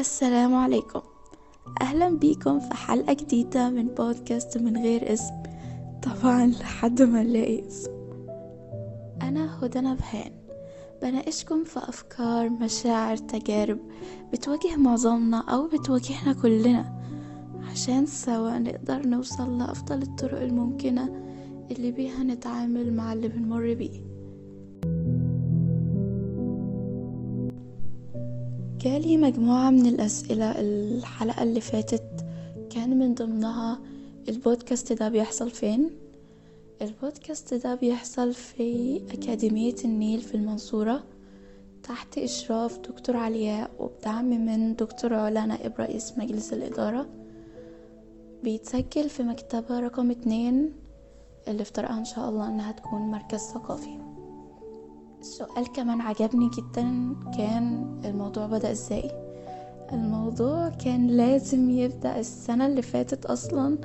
السلام عليكم. أهلا بيكم في حلقة جديدة من بودكاست من غير اسم. طبعا لحد ما نلاقي اسم. أنا هدى نبهان. بناقشكم في أفكار مشاعر تجارب بتواجه معظمنا أو بتواجهنا كلنا. عشان سوا نقدر نوصل لأفضل الطرق الممكنة اللي بيها نتعامل مع اللي بنمر بيه. جالي مجموعة من الأسئلة الحلقة اللي فاتت كان من ضمنها البودكاست ده بيحصل فين؟ البودكاست ده بيحصل في أكاديمية النيل في المنصورة تحت إشراف دكتور علياء وبدعم من دكتور علا نائب رئيس مجلس الإدارة بيتسجل في مكتبة رقم اتنين اللي افترقها إن شاء الله إنها تكون مركز ثقافي السؤال كمان عجبني جدا كان الموضوع بدأ إزاي؟ الموضوع كان لازم يبدأ السنة اللي فاتت أصلا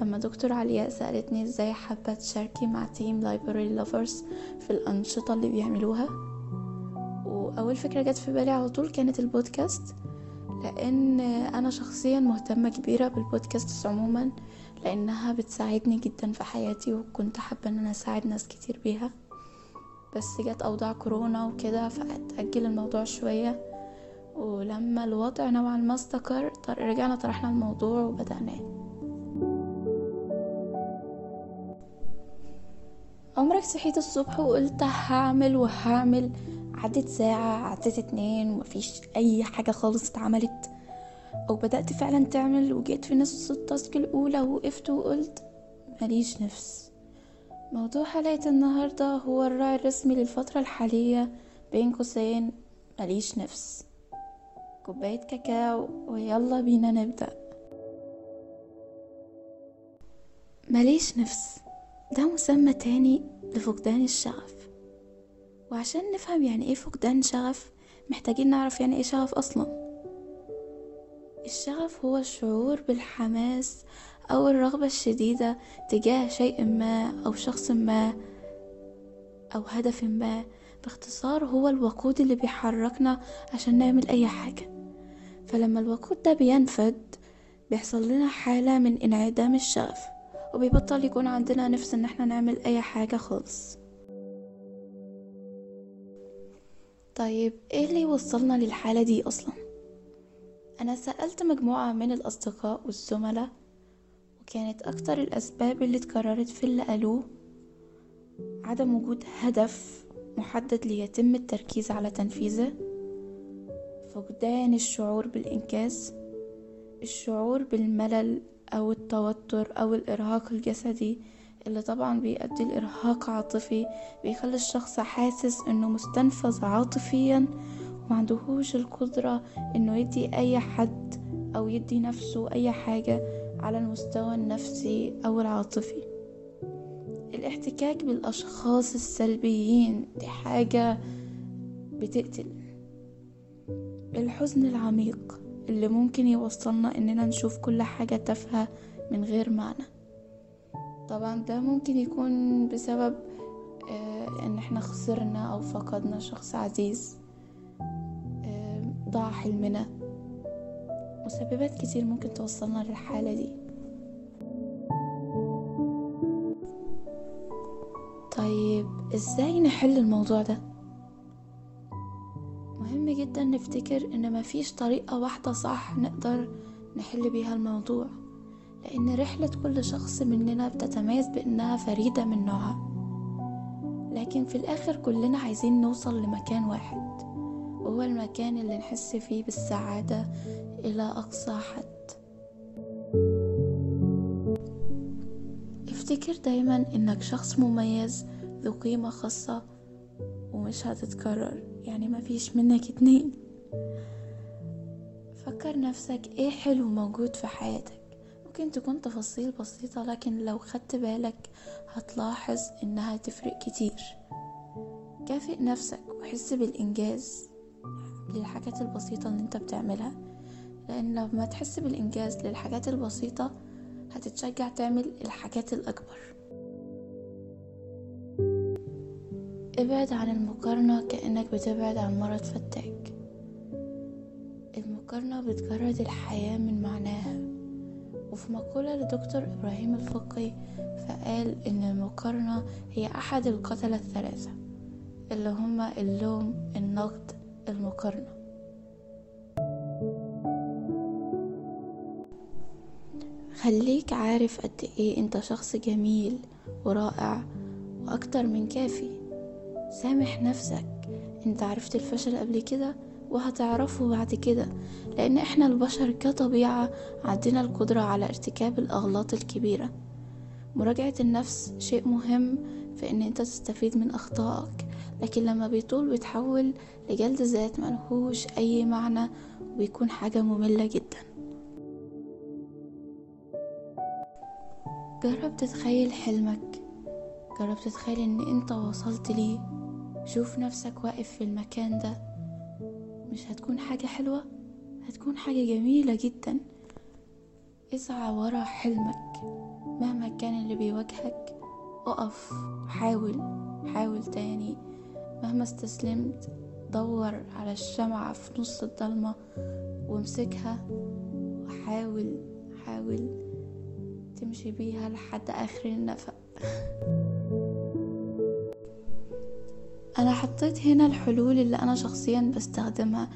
لما دكتور علياء سألتني إزاي حابة تشاركي مع team Library Lovers في الأنشطة اللي بيعملوها. وأول فكرة جت في بالي على طول كانت البودكاست لأن أنا شخصيا مهتمة كبيرة بالبودكاست عموما لأنها بتساعدني جدا في حياتي وكنت حابة أن أنا أساعد ناس كتير بيها. بس جت أوضاع كورونا وكده فأتأجل الموضوع شوية. ولما الوضع نوعا ما استقر رجعنا طرحنا الموضوع وبدأناه عمرك صحيت الصبح وقلت هعمل وهعمل؟ عدت ساعة عدت اتنين ومفيش أي حاجة خالص اتعملت. أو بدأت فعلا تعمل وجيت في نص التاسك الأولى وقفت وقلت ماليش نفس. موضوع حلقة النهاردة هو الراعي الرسمي للفترة الحالية بين قوسين ماليش نفس. كوباية كاكاو ويلا بينا نبدأ. ماليش نفس ده مسمى تاني لفقدان الشغف. وعشان نفهم يعني إيه فقدان شغف محتاجين نعرف يعني إيه شغف أصلا. الشغف هو الشعور بالحماس أو الرغبة الشديدة تجاه شيء ما أو شخص ما أو هدف ما باختصار هو الوقود اللي بيحركنا عشان نعمل أي حاجة. فلما الوقود ده بينفد بيحصل لنا حالة من انعدام الشغف وبيبطل يكون عندنا نفس إن إحنا نعمل أي حاجة خالص. طيب إيه اللي وصلنا للحالة دي أصلا؟ أنا سألت مجموعة من الأصدقاء والزملاء وكانت أكتر الأسباب اللي اتكررت في اللي قالوه عدم وجود هدف محدد ليتم التركيز على تنفيذه فقدان الشعور بالإنجاز الشعور بالملل أو التوتر أو الإرهاق الجسدي اللي طبعا بيؤدي لإرهاق عاطفي بيخلي الشخص حاسس إنه مستنفذ عاطفيا ومعندهوش القدرة إنه يدي أي حد أو يدي نفسه أي حاجة على المستوى النفسي أو العاطفي. الاحتكاك بالأشخاص السلبيين دي حاجة بتقتل. الحزن العميق اللي ممكن يوصلنا إننا نشوف كل حاجة تافهة من غير معنى. طبعا ده ممكن يكون بسبب آه إن إحنا خسرنا أو فقدنا شخص عزيز آه ضاع حلمنا. مسببات كتير ممكن توصلنا للحالة دي. طيب إزاي نحل الموضوع ده؟ مهم جدا نفتكر إن مفيش طريقة واحدة صح نقدر نحل بيها الموضوع لأن رحلة كل شخص مننا بتتميز بإنها فريدة من نوعها. لكن في الآخر كلنا عايزين نوصل لمكان واحد وهو المكان اللي نحس فيه بالسعادة إلى أقصى حد. افتكر دايما إنك شخص مميز ذو قيمة خاصة ومش هتتكرر يعني مفيش منك اتنين. فكر نفسك إيه حلو موجود في حياتك. ممكن تكون تفاصيل بسيطة لكن لو خدت بالك هتلاحظ إنها تفرق كتير. كافئ نفسك وحس بالإنجاز للحاجات البسيطة اللي أنت بتعملها. لأن لما تحس بالإنجاز للحاجات البسيطة هتتشجع تعمل الحاجات الأكبر. ابعد عن المقارنة كأنك بتبعد عن مرض فتاك. المقارنة بتجرد الحياة من معناها. وفي مقولة لدكتور إبراهيم الفقي فقال إن المقارنة هي أحد القتلة الثلاثة اللي هما اللوم النقد المقارنة. خليك عارف قد إيه أنت شخص جميل ورائع وأكتر من كافي. سامح نفسك. أنت عرفت الفشل قبل كده وهتعرفه بعد كده لأن إحنا البشر كطبيعة عندنا القدرة على ارتكاب الأغلاط الكبيرة. مراجعة النفس شيء مهم في إن أنت تستفيد من أخطائك لكن لما بيطول بيتحول لجلد ذات ملهوش أي معنى وبيكون حاجة مملة جدا. جرب تتخيل حلمك. جرب تتخيل إن أنت وصلت ليه. شوف نفسك واقف في المكان ده. مش هتكون حاجة حلوة هتكون حاجة جميلة جدا. اسعى ورا حلمك. مهما كان اللي بيواجهك اقف حاول حاول تاني. مهما استسلمت دور على الشمعة في نص الضلمة وامسكها. وحاول حاول. تمشي بيها لحد آخر النفق. أنا حطيت هنا الحلول اللي أنا شخصيا بستخدمها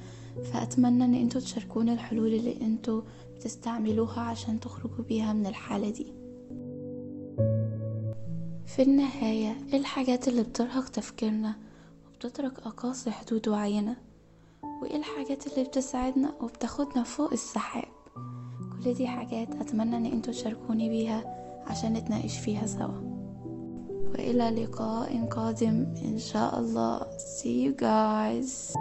فأتمنى أن أنتوا تشاركوني الحلول اللي أنتوا بتستعملوها عشان تخرجوا بيها من الحالة دي. في النهاية إيه الحاجات اللي بترهق تفكيرنا وبتترك أقاصي حدود وعينا وإيه الحاجات اللي بتساعدنا وبتاخدنا فوق السحاب؟ كل دي حاجات أتمنى أن أنتوا تشاركوني بيها عشان نتناقش فيها سوا. وإلى لقاء قادم إن شاء الله. See you guys.